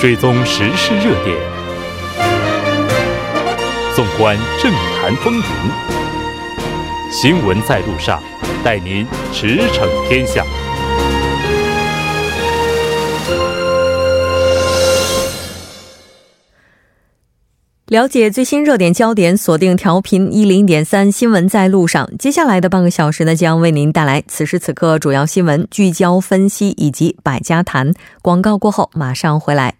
追踪时事热点，纵观政坛风云，新闻在路上，带您驰骋天下。了解最新热点焦点，锁定调频一零点三新闻在路上。接下来的半个小时呢，将为您带来此时此刻主要新闻聚焦分析以及百家谈。广告过后马上回来。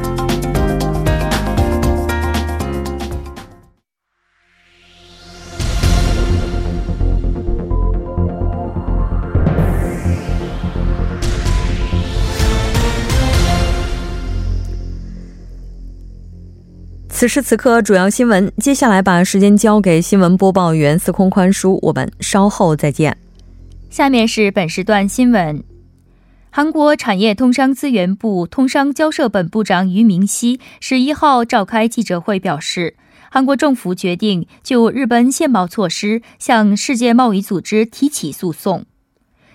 此时此刻，主要新闻。接下来把时间交给新闻播报员司空宽叔，我们稍后再见。下面是本时段新闻。韩国产业通商资源部通商交涉本部长俞明熙十一号召开记者会，表示，韩国政府决定就日本限贸措施向世界贸易组织提起诉讼。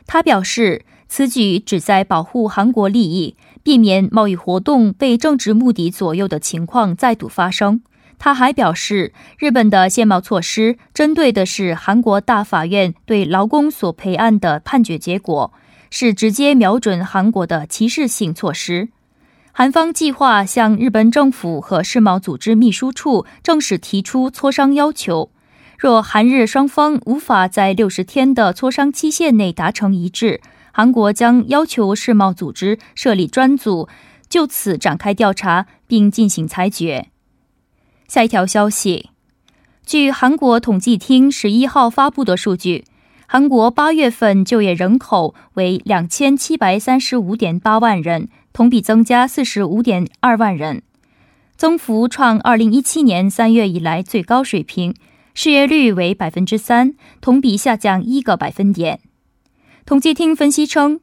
他表示，此举旨在保护韩国利益，避免贸易活动被政治目的左右的情况再度发生。他还表示，日本的限贸措施针对的是韩国大法院对劳工索赔案的判决结果。是直接瞄准韩国的歧视性措施。韩方计划向日本政府和世贸组织秘书处正式提出磋商要求。若韩日双方无法在六十天的磋商期限内达成一致，韩国将要求世贸组织设立专组，就此展开调查并进行裁决。下一条消息，据韩国统计厅十一号发布的数据。韩国八月份就业人口为两千七百三十五点八万人，同比增加四十五点二万人，增幅创二零一七年三月以来最高水平。失业率为百分之三，同比下降一个百分点。统计厅分析称，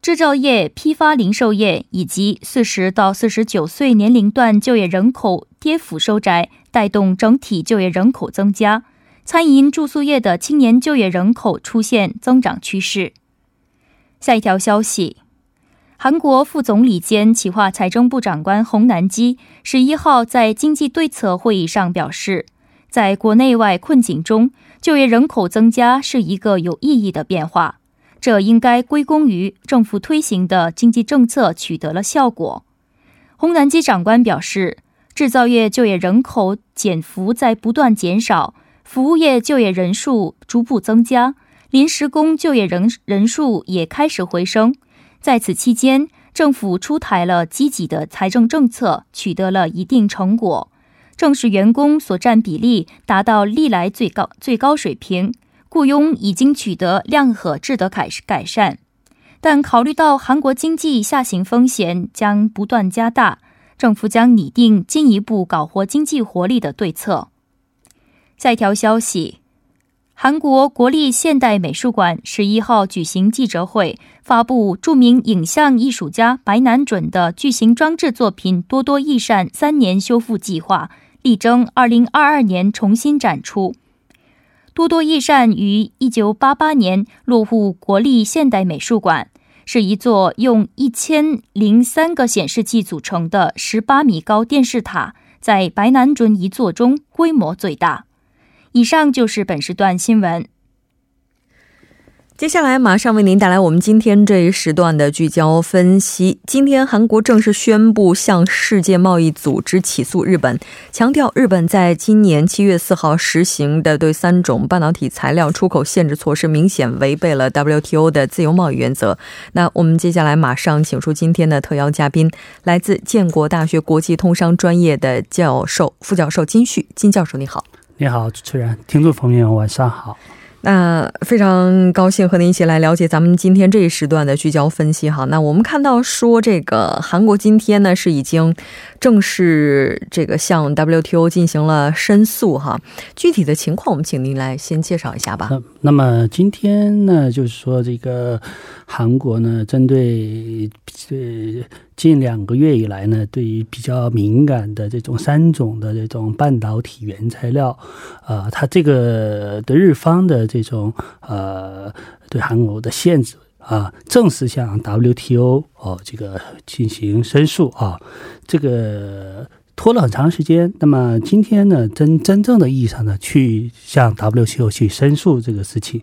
制造业、批发零售业以及四十到四十九岁年龄段就业人口跌幅收窄，带动整体就业人口增加。餐饮、住宿业的青年就业人口出现增长趋势。下一条消息，韩国副总理兼企划财政部长官洪南基十一号在经济对策会议上表示，在国内外困境中，就业人口增加是一个有意义的变化，这应该归功于政府推行的经济政策取得了效果。洪南基长官表示，制造业就业人口减幅在不断减少。服务业就业人数逐步增加，临时工就业人人数也开始回升。在此期间，政府出台了积极的财政政策，取得了一定成果。正式员工所占比例达到历来最高最高水平，雇佣已经取得量和质的改改善。但考虑到韩国经济下行风险将不断加大，政府将拟定进一步搞活经济活力的对策。下一条消息，韩国国立现代美术馆十一号举行记者会，发布著名影像艺术家白南准的巨型装置作品《多多益善》三年修复计划，力争二零二二年重新展出。多多益善于一九八八年落户国立现代美术馆，是一座用一千零三个显示器组成的十八米高电视塔，在白南准一座中规模最大。以上就是本时段新闻。接下来马上为您带来我们今天这一时段的聚焦分析。今天，韩国正式宣布向世界贸易组织起诉日本，强调日本在今年七月四号实行的对三种半导体材料出口限制措施，明显违背了 WTO 的自由贸易原则。那我们接下来马上请出今天的特邀嘉宾，来自建国大学国际通商专业的教授、副教授金旭，金教授，你好。你好，主持人，听众朋友，晚上好。那非常高兴和您一起来了解咱们今天这一时段的聚焦分析哈。那我们看到说，这个韩国今天呢是已经正式这个向 WTO 进行了申诉哈。具体的情况，我们请您来先介绍一下吧。那么今天呢，就是说这个韩国呢，针对呃近两个月以来呢，对于比较敏感的这种三种的这种半导体原材料，啊，它这个的日方的这种呃对韩国的限制啊，正式向 WTO 哦这个进行申诉啊，这个。拖了很长时间，那么今天呢，真真正的意义上呢，去向 WTO 去申诉这个事情，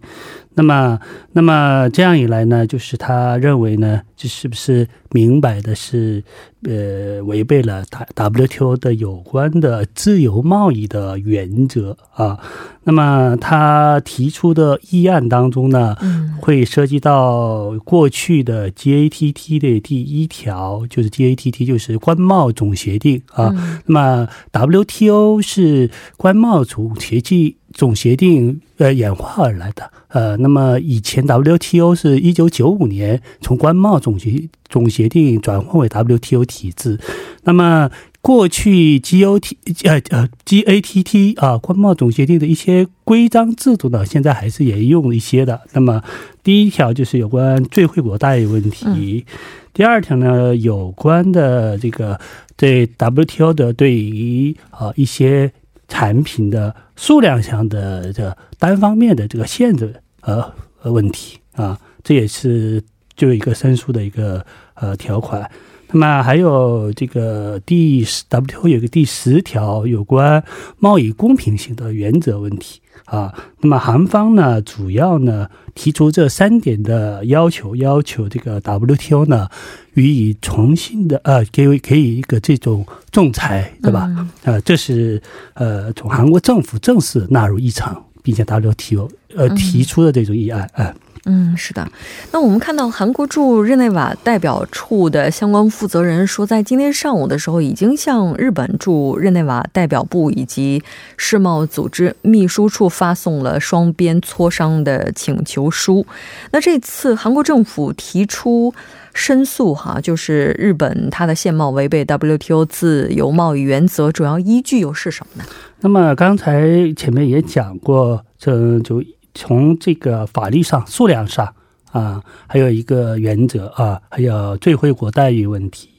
那么，那么这样一来呢，就是他认为呢，这是不是明摆的是，呃，违背了 WTO 的有关的自由贸易的原则啊？那么他提出的议案当中呢，会涉及到过去的 GATT 的第一条，就是 GATT 就是关贸总协定啊。那么 WTO 是关贸总协定。总协定呃演化而来的呃，那么以前 WTO 是一九九五年从关贸总协总协定转换为 WTO 体制，那么过去 GOT 呃呃 GATT 啊关贸总协定的一些规章制度呢，现在还是沿用一些的。那么第一条就是有关最惠国待遇问题，第二条呢有关的这个对 WTO 的对于啊一些。产品的数量上的这单方面的这个限制呃问题啊，这也是就有一个申诉的一个呃条款。那么还有这个第十 WTO 有个第十条有关贸易公平性的原则问题啊。那么韩方呢，主要呢提出这三点的要求，要求这个 WTO 呢予以重新的呃给给予一个这种仲裁，对吧？呃，这是呃从韩国政府正式纳入议程，并且 WTO 呃提出的这种议案啊。嗯，嗯是的。那我们看到韩国驻日内瓦代表处的相关负责人说，在今天上午的时候，已经向日本驻日内瓦代表部以及世贸组织秘书处发送了双边磋商的请求书。那这次韩国政府提出申诉，哈，就是日本它的限贸违背 WTO 自由贸易原则，主要依据又是什么呢？那么刚才前面也讲过，这就。从这个法律上、数量上啊，还有一个原则啊，还有最惠国待遇问题，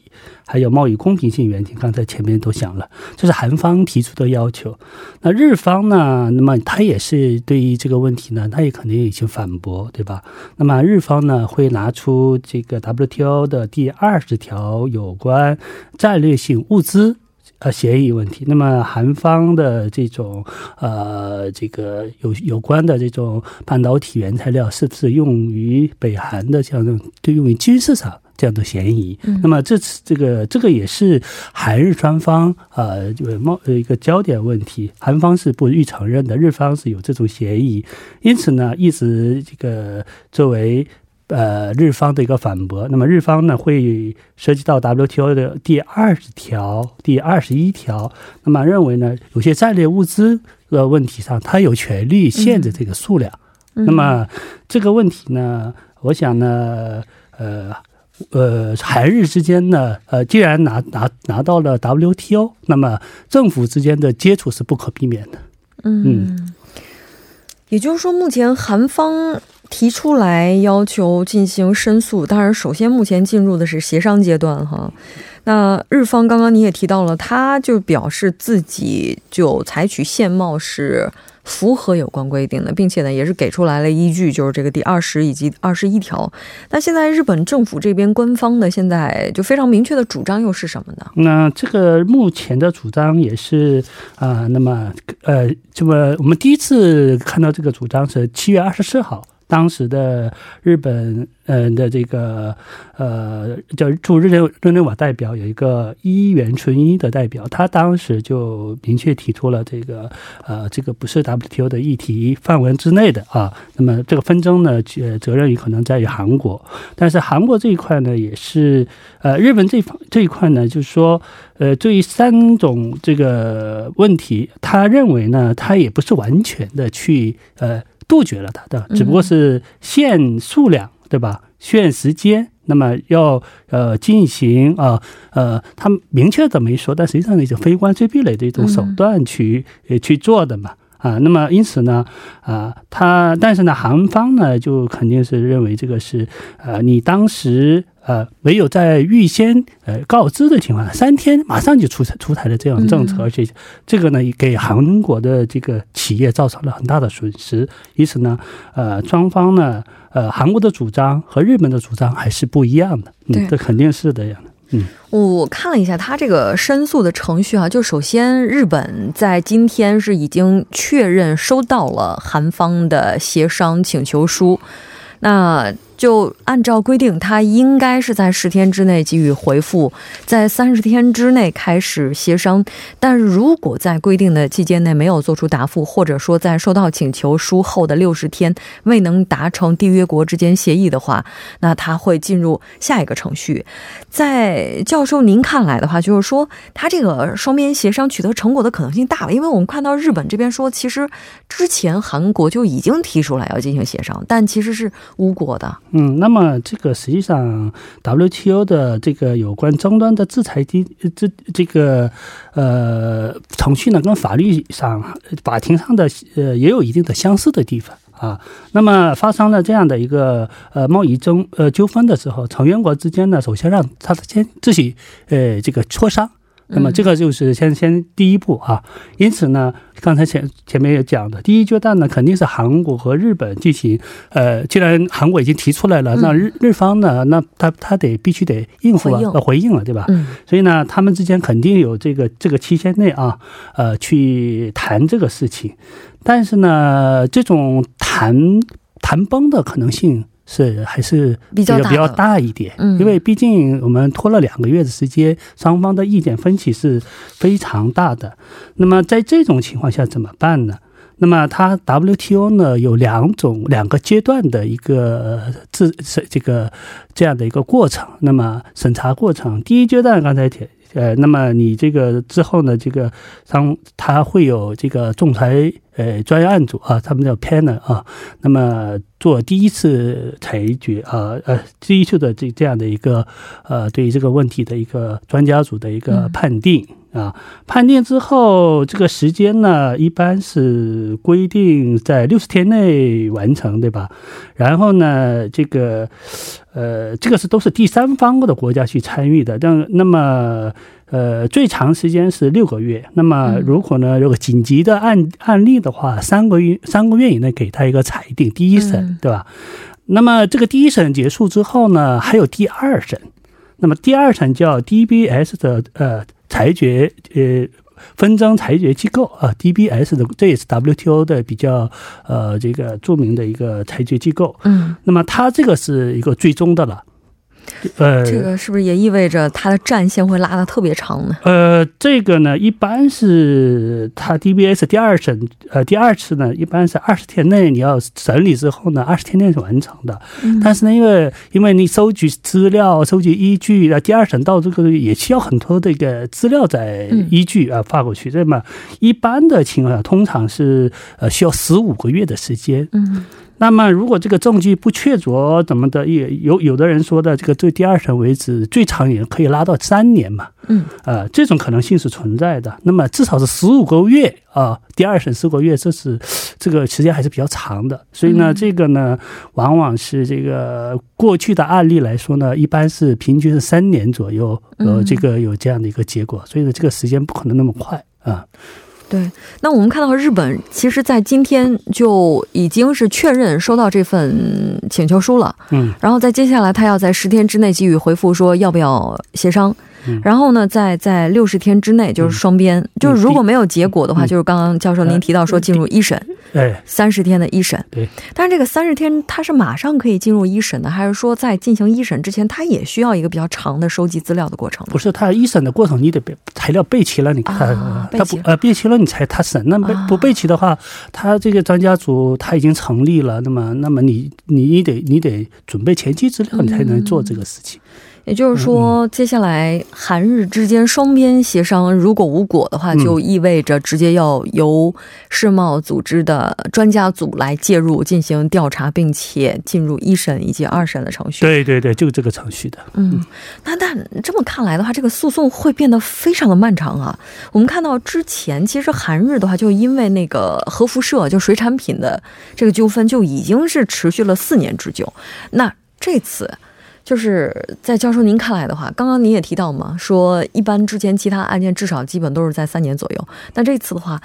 还有贸易公平性原则。刚才前面都讲了，这是韩方提出的要求。那日方呢？那么他也是对于这个问题呢，他也肯定已经反驳，对吧？那么日方呢，会拿出这个 WTO 的第二十条有关战略性物资。呃，协议问题。那么，韩方的这种呃，这个有有关的这种半导体原材料，是不是用于北韩的这样的，对用于军事上这样的嫌疑？那么，这次这个这个也是韩日双方呃，就贸一个焦点问题。韩方是不予承认的，日方是有这种协议，因此呢，一直这个作为。呃，日方的一个反驳，那么日方呢会涉及到 WTO 的第二十条、第二十一条，那么认为呢有些战略物资的问题上，他有权利限制这个数量。那么这个问题呢，我想呢，呃呃，韩日之间呢，呃，既然拿拿拿到了 WTO，那么政府之间的接触是不可避免的。嗯，也就是说，目前韩方。提出来要求进行申诉，当然，首先目前进入的是协商阶段哈。那日方刚刚你也提到了，他就表示自己就采取限贸是符合有关规定的，并且呢也是给出来了依据，就是这个第二十以及二十一条。那现在日本政府这边官方的现在就非常明确的主张又是什么呢？那这个目前的主张也是啊，那么呃，这么我们第一次看到这个主张是七月二十四号。当时的日本嗯的这个呃叫驻日内日内瓦代表有一个一元纯一的代表，他当时就明确提出了这个呃这个不是 WTO 的议题范围之内的啊。那么这个纷争呢，呃责任也可能在于韩国，但是韩国这一块呢，也是呃日本这方这一块呢，就是说呃对于三种这个问题，他认为呢，他也不是完全的去呃。杜绝了它的，只不过是限数量，对吧？限时间，那么要呃进行啊呃，他明确的没说，但实际上呢，就非关税壁垒的一种手段去呃去做的嘛啊。那么因此呢，啊，他但是呢，韩方呢就肯定是认为这个是呃，你当时。呃，没有在预先呃告知的情况下，三天马上就出台出台了这样的政策，而且这个呢，给韩国的这个企业造成了很大的损失。因此呢，呃，双方呢，呃，韩国的主张和日本的主张还是不一样的。嗯，这肯定是这样的。嗯，我看了一下他这个申诉的程序啊，就首先日本在今天是已经确认收到了韩方的协商请求书，那。就按照规定，他应该是在十天之内给予回复，在三十天之内开始协商。但如果在规定的期间内没有做出答复，或者说在收到请求书后的六十天未能达成缔约国之间协议的话，那他会进入下一个程序。在教授您看来的话，就是说他这个双边协商取得成果的可能性大了，因为我们看到日本这边说，其实之前韩国就已经提出来要进行协商，但其实是无果的。嗯，那么这个实际上，WTO 的这个有关终端的制裁机这这个呃程序呢，跟法律上法庭上的呃也有一定的相似的地方啊。那么发生了这样的一个呃贸易争呃纠纷的时候，成员国之间呢，首先让他先自己呃这个磋商。那么这个就是先先第一步啊，因此呢，刚才前前面也讲的，第一阶段呢肯定是韩国和日本进行，呃，既然韩国已经提出来了，那日日方呢，那他他得必须得应付啊，回应了，对吧？嗯。所以呢，他们之间肯定有这个这个期限内啊，呃，去谈这个事情，但是呢，这种谈谈崩的可能性。是还是比较比较大一点，嗯，因为毕竟我们拖了两个月的时间，双方的意见分歧是非常大的。那么在这种情况下怎么办呢？那么它 WTO 呢有两种两个阶段的一个自是这个这样的一个过程。那么审查过程，第一阶段刚才提。呃，那么你这个之后呢，这个商他会有这个仲裁呃专业案组啊，他们叫 panel 啊，那么做第一次裁决啊，呃，第一次的这这样的一个呃对于这个问题的一个专家组的一个判定啊，判定之后这个时间呢，一般是规定在六十天内完成，对吧？然后呢，这个。呃，这个是都是第三方的国家去参与的，但那么呃，最长时间是六个月。那么如果呢，如果紧急的案案例的话，三个月三个月以内给他一个裁定，第一审对吧？那么这个第一审结束之后呢，还有第二审。那么第二审叫 DBS 的呃裁决呃。纷争裁决机构啊，DBS 的这也是 WTO 的比较呃这个著名的一个裁决机构。嗯，那么它这个是一个最终的了。呃，这个是不是也意味着它的战线会拉得特别长呢？呃，这个呢，一般是它 DBS 第二审，呃，第二次呢，一般是二十天内你要审理之后呢，二十天内是完成的。但是呢，因为因为你收集资料、收集依据，那第二审到这个也需要很多这个资料在依据啊发过去，这么一般的情况下，通常是呃需要十五个月的时间。嗯。那么，如果这个证据不确凿，怎么的？也有有的人说的，这个对第二审为止，最长也可以拉到三年嘛。嗯，呃，这种可能性是存在的。那么至少是十五个月啊，第二审十个月，这是这个时间还是比较长的。所以呢，这个呢，往往是这个过去的案例来说呢，一般是平均是三年左右，呃，这个有这样的一个结果。所以呢，这个时间不可能那么快啊。对，那我们看到日本其实，在今天就已经是确认收到这份请求书了。嗯，然后在接下来，他要在十天之内给予回复，说要不要协商。然后呢，在在六十天之内，就是双边，就是如果没有结果的话，就是刚刚教授您提到说进入一审，哎，三十天的一审，对。但是这个三十天，它是马上可以进入一审的，还是说在进行一审之前，他也需要一个比较长的收集资料的过程？不是，他一审的过程你得备材料备齐了，你看，他不呃备齐了你才他审，那备不备齐的话，他这个专家组他已经成立了，那么那么你你你得你得准备前期资料，你才能做这个事情。也就是说，接下来韩日之间双边协商如果无果的话，就意味着直接要由世贸组织的专家组来介入进行调查，并且进入一审以及二审的程序。对对对，就这个程序的。嗯，那但这么看来的话，这个诉讼会变得非常的漫长啊。我们看到之前，其实韩日的话，就因为那个核辐射，就水产品的这个纠纷，就已经是持续了四年之久。那这次。就是在教授您看来的话，刚刚您也提到嘛，说一般之前其他案件至少基本都是在三年左右，但这次的话，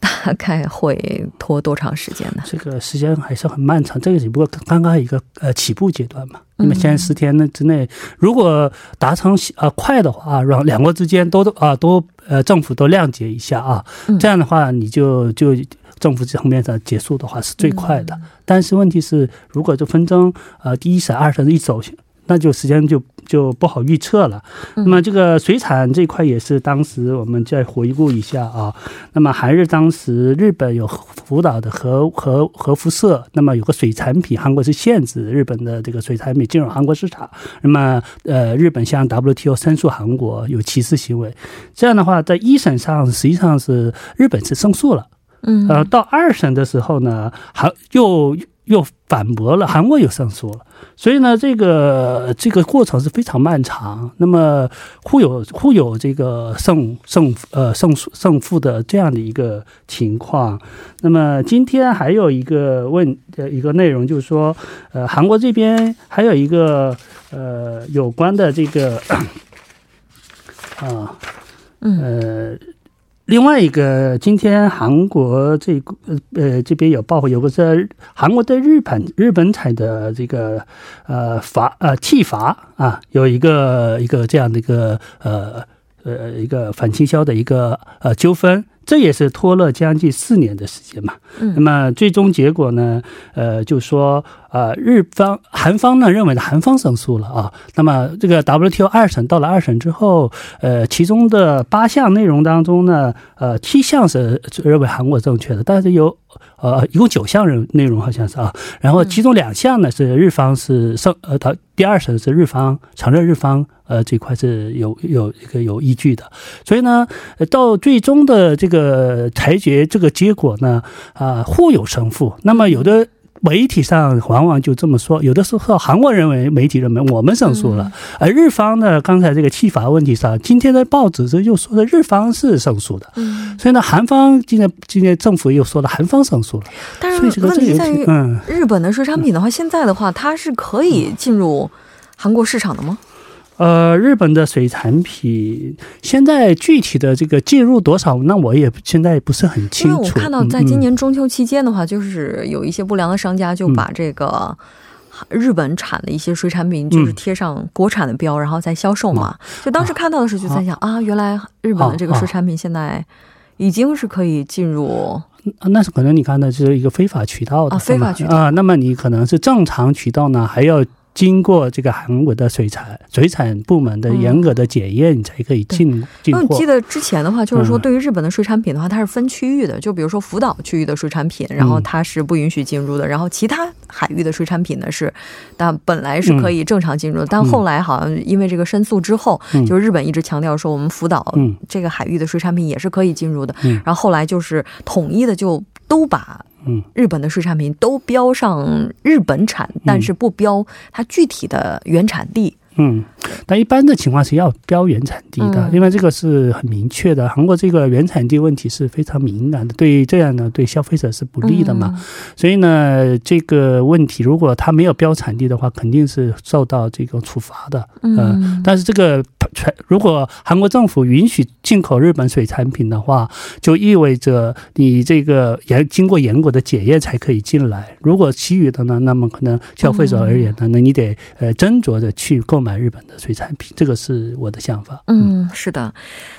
大概会拖多长时间呢？这个时间还是很漫长，这个只不过刚刚一个呃起步阶段嘛。那么现在十天呢之内，如果达成呃快的话，让两国之间都啊都呃政府都谅解一下啊，这样的话你就就政府层面上结束的话是最快的。但是问题是，如果这纷争呃第一审、二审一走。那就时间就就不好预测了。那么这个水产这块也是当时我们再回顾一下啊。那么还是当时日本有福岛的核核核辐射，那么有个水产品，韩国是限制日本的这个水产品进入韩国市场。那么呃，日本向 WTO 申诉韩国有歧视行为，这样的话在一审上实际上是日本是胜诉了。嗯，呃，到二审的时候呢，还又。又反驳了，韩国又胜诉了，所以呢，这个这个过程是非常漫长。那么互有互有这个胜胜呃胜胜负的这样的一个情况。那么今天还有一个问呃一个内容，就是说，呃，韩国这边还有一个呃有关的这个 啊，呃。另外一个，今天韩国这个呃这边有报，有个是韩国对日本日本产的这个呃罚呃替罚啊，有一个一个这样的一个呃呃一个反倾销的一个呃纠纷。这也是拖了将近四年的时间嘛。嗯，那么最终结果呢？呃，就说呃，日方韩方呢认为韩方胜诉了啊。那么这个 WTO 二审到了二审之后，呃，其中的八项内容当中呢，呃，七项是认为韩国正确的，但是有呃一共九项人内容好像是啊。然后其中两项呢是日方是胜呃，他第二审是日方承认日方。呃，这块是有有一个有依据的，所以呢，到最终的这个裁决这个结果呢，啊，互有胜负。那么有的媒体上往往就这么说，有的时候韩国认为媒体认为我们胜诉了，而日方呢，刚才这个弃法问题上，今天的报纸这又说的日方是胜诉的，所以呢，韩方今天今天政府又说了韩方胜诉了。但是问题在于，嗯，日本的水产品的话，现在的话，它是可以进入韩国市场的吗？呃，日本的水产品现在具体的这个进入多少，那我也现在不是很清楚。因为我看到在今年中秋期间的话，就是有一些不良的商家就把这个日本产的一些水产品，就是贴上国产的标，然后再销售嘛。就当时看到的时候就在想啊，原来日本的这个水产品现在已经是可以进入。那是可能你看的是一个非法渠道的啊，非法渠道啊。那么你可能是正常渠道呢，还要。经过这个韩国的水产水产部门的严格的检验，你才可以进进货。因为记得之前的话，就是说对于日本的水产品的话，它是分区域的。就比如说福岛区域的水产品，然后它是不允许进入的。然后其他海域的水产品呢是，但本来是可以正常进入的。但后来好像因为这个申诉之后，就是日本一直强调说我们福岛这个海域的水产品也是可以进入的。然后后来就是统一的就都把。日本的水产品都标上日本产，但是不标它具体的原产地。但一般的情况是要标原产地的，因为这个是很明确的。韩国这个原产地问题是非常敏感的，对于这样呢，对消费者是不利的嘛。所以呢，这个问题如果他没有标产地的话，肯定是受到这个处罚的。嗯，但是这个全如果韩国政府允许进口日本水产品的话，就意味着你这个严经过严格的检验才可以进来。如果其余的呢，那么可能消费者而言呢，那你得呃斟酌着去购买。买日本的水产品，这个是我的想法。嗯，是的。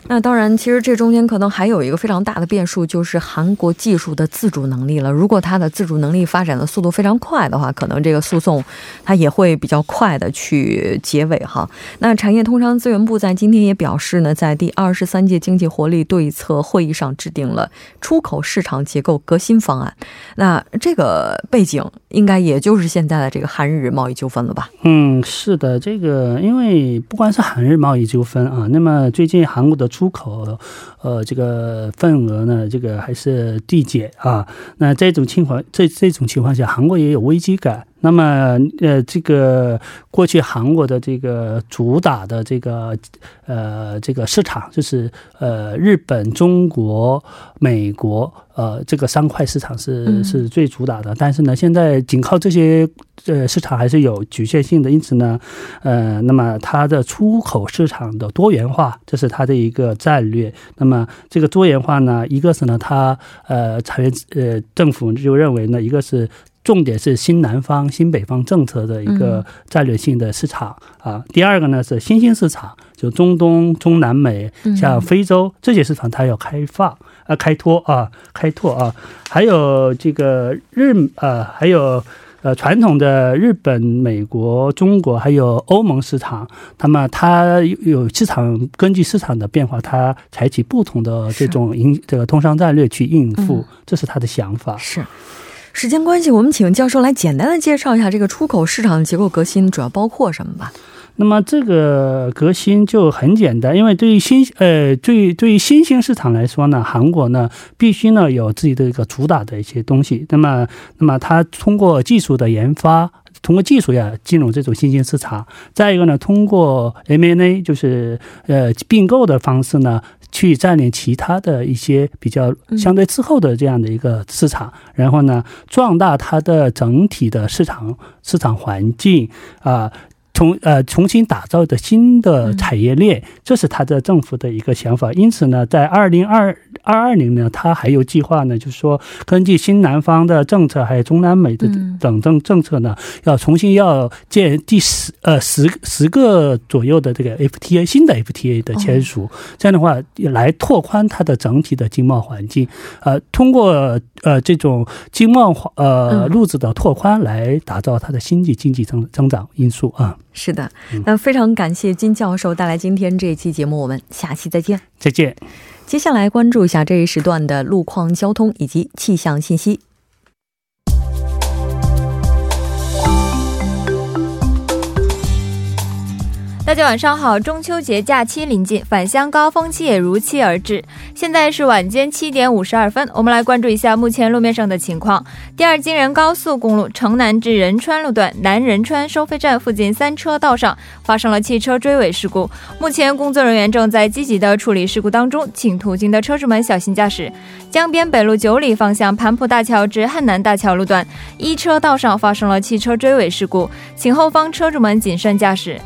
那当然，其实这中间可能还有一个非常大的变数，就是韩国技术的自主能力了。如果它的自主能力发展的速度非常快的话，可能这个诉讼它也会比较快的去结尾哈。那产业通商资源部在今天也表示呢，在第二十三届经济活力对策会议上制定了出口市场结构革新方案。那这个背景应该也就是现在的这个韩日贸易纠纷了吧？嗯，是的，这个。呃，因为不光是韩日贸易纠纷啊，那么最近韩国的出口，呃，这个份额呢，这个还是递减啊。那这种情况，这这种情况下，韩国也有危机感。那么，呃，这个过去韩国的这个主打的这个呃这个市场，就是呃日本、中国、美国，呃这个三块市场是是最主打的。但是呢，现在仅靠这些呃市场还是有局限性的，因此呢，呃，那么它的出口市场的多元化，这是它的一个战略。那么这个多元化呢，一个是呢，它呃财源呃政府就认为呢，一个是。重点是新南方、新北方政策的一个战略性的市场啊。第二个呢是新兴市场，就中东、中南美，像非洲这些市场，它要开放啊、开拓啊、开拓啊。还有这个日呃，还有呃传统的日本、美国、中国还有欧盟市场，那么它有市场根据市场的变化，它采取不同的这种应这个通商战略去应付，这是他的想法。是。时间关系，我们请教授来简单的介绍一下这个出口市场的结构革新主要包括什么吧。那么这个革新就很简单，因为对于新呃，对于对于新兴市场来说呢，韩国呢必须呢有自己的一个主打的一些东西。那么，那么它通过技术的研发，通过技术呀进入这种新兴市场。再一个呢，通过 M&A 就是呃并购的方式呢。去占领其他的一些比较相对滞后的这样的一个市场，然后呢，壮大它的整体的市场市场环境啊。重呃重新打造的新的产业链，这是他的政府的一个想法。因此呢，在二零二二二年呢，他还有计划呢，就是说根据新南方的政策，还有中南美的等政政策呢，要重新要建第十呃十十个左右的这个 FTA 新的 FTA 的签署，这样的话来拓宽它的整体的经贸环境。呃，通过呃这种经贸呃路子的拓宽来打造它的经济经济增增长因素啊。是的，那非常感谢金教授带来今天这一期节目，我们下期再见。再见。接下来关注一下这一时段的路况、交通以及气象信息。大家晚上好，中秋节假期临近，返乡高峰期也如期而至。现在是晚间七点五十二分，我们来关注一下目前路面上的情况。第二京仁高速公路城南至仁川路段南仁川收费站附近三车道上发生了汽车追尾事故，目前工作人员正在积极的处理事故当中，请途经的车主们小心驾驶。江边北路九里方向盘浦大桥至汉南大桥路段一车道上发生了汽车追尾事故，请后方车主们谨慎驾驶。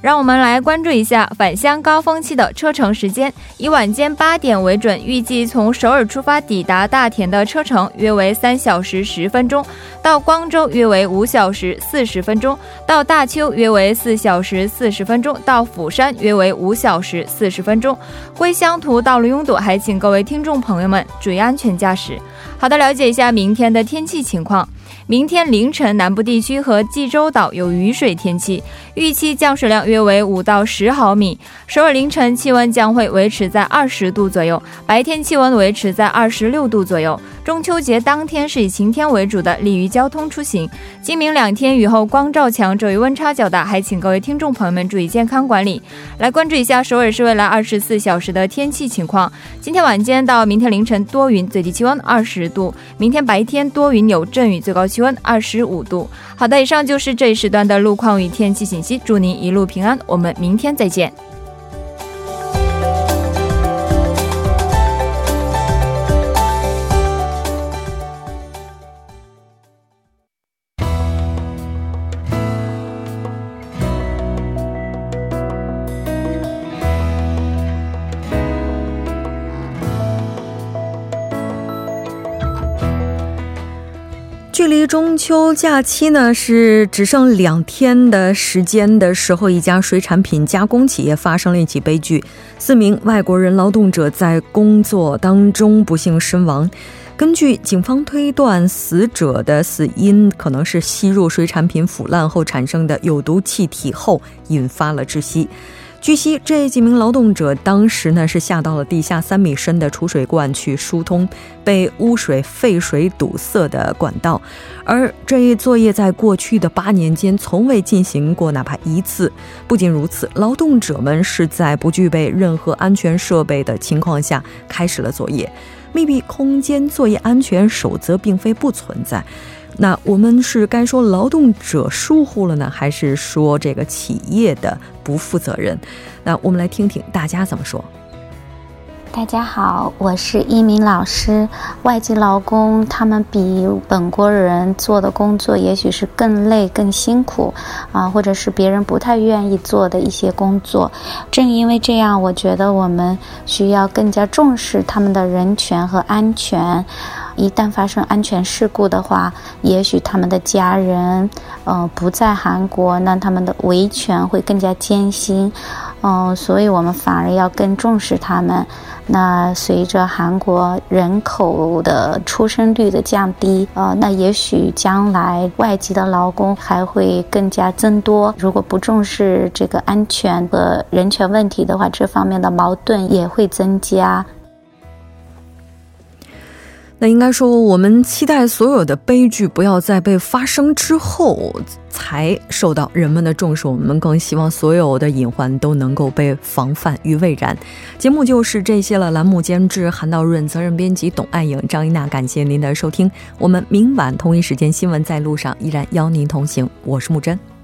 让我们来关注一下返乡高峰期的车程时间，以晚间八点为准，预计从首尔出发抵达大田的车程约为三小时十分钟，到光州约为五小时四十分钟，到大邱约为四小时四十分钟，到釜山约为五小时四十分钟。归乡途道路拥堵，还请各位听众朋友们注意安全驾驶。好的，了解一下明天的天气情况。明天凌晨，南部地区和济州岛有雨水天气，预期降水量约为五到十毫米。首尔凌晨气温将会维持在二十度左右，白天气温维持在二十六度左右。中秋节当天是以晴天为主的，利于交通出行。今明两天雨后光照强，昼夜温差较大，还请各位听众朋友们注意健康管理。来关注一下首尔市未来二十四小时的天气情况。今天晚间到明天凌晨多云，最低气温二十度；明天白天多云有阵雨，最高气温二十五度。好的，以上就是这一时段的路况与天气信息，祝您一路平安，我们明天再见。距离中秋假期呢是只剩两天的时间的时候，一家水产品加工企业发生了一起悲剧，四名外国人劳动者在工作当中不幸身亡。根据警方推断，死者的死因可能是吸入水产品腐烂后产生的有毒气体后引发了窒息。据悉，这几名劳动者当时呢是下到了地下三米深的储水罐去疏通被污水、废水堵塞的管道，而这一作业在过去的八年间从未进行过哪怕一次。不仅如此，劳动者们是在不具备任何安全设备的情况下开始了作业。密闭空间作业安全守则并非不存在。那我们是该说劳动者疏忽了呢，还是说这个企业的不负责任？那我们来听听大家怎么说。大家好，我是一名老师。外籍劳工他们比本国人做的工作，也许是更累、更辛苦啊，或者是别人不太愿意做的一些工作。正因为这样，我觉得我们需要更加重视他们的人权和安全。一旦发生安全事故的话，也许他们的家人呃不在韩国，那他们的维权会更加艰辛。嗯，所以我们反而要更重视他们。那随着韩国人口的出生率的降低，呃，那也许将来外籍的劳工还会更加增多。如果不重视这个安全和人权问题的话，这方面的矛盾也会增加。那应该说，我们期待所有的悲剧不要在被发生之后才受到人们的重视。我们更希望所有的隐患都能够被防范于未然。节目就是这些了。栏目监制韩道润，责任编辑董爱颖、张一娜。感谢您的收听。我们明晚同一时间新闻在路上依然邀您同行。我是木真。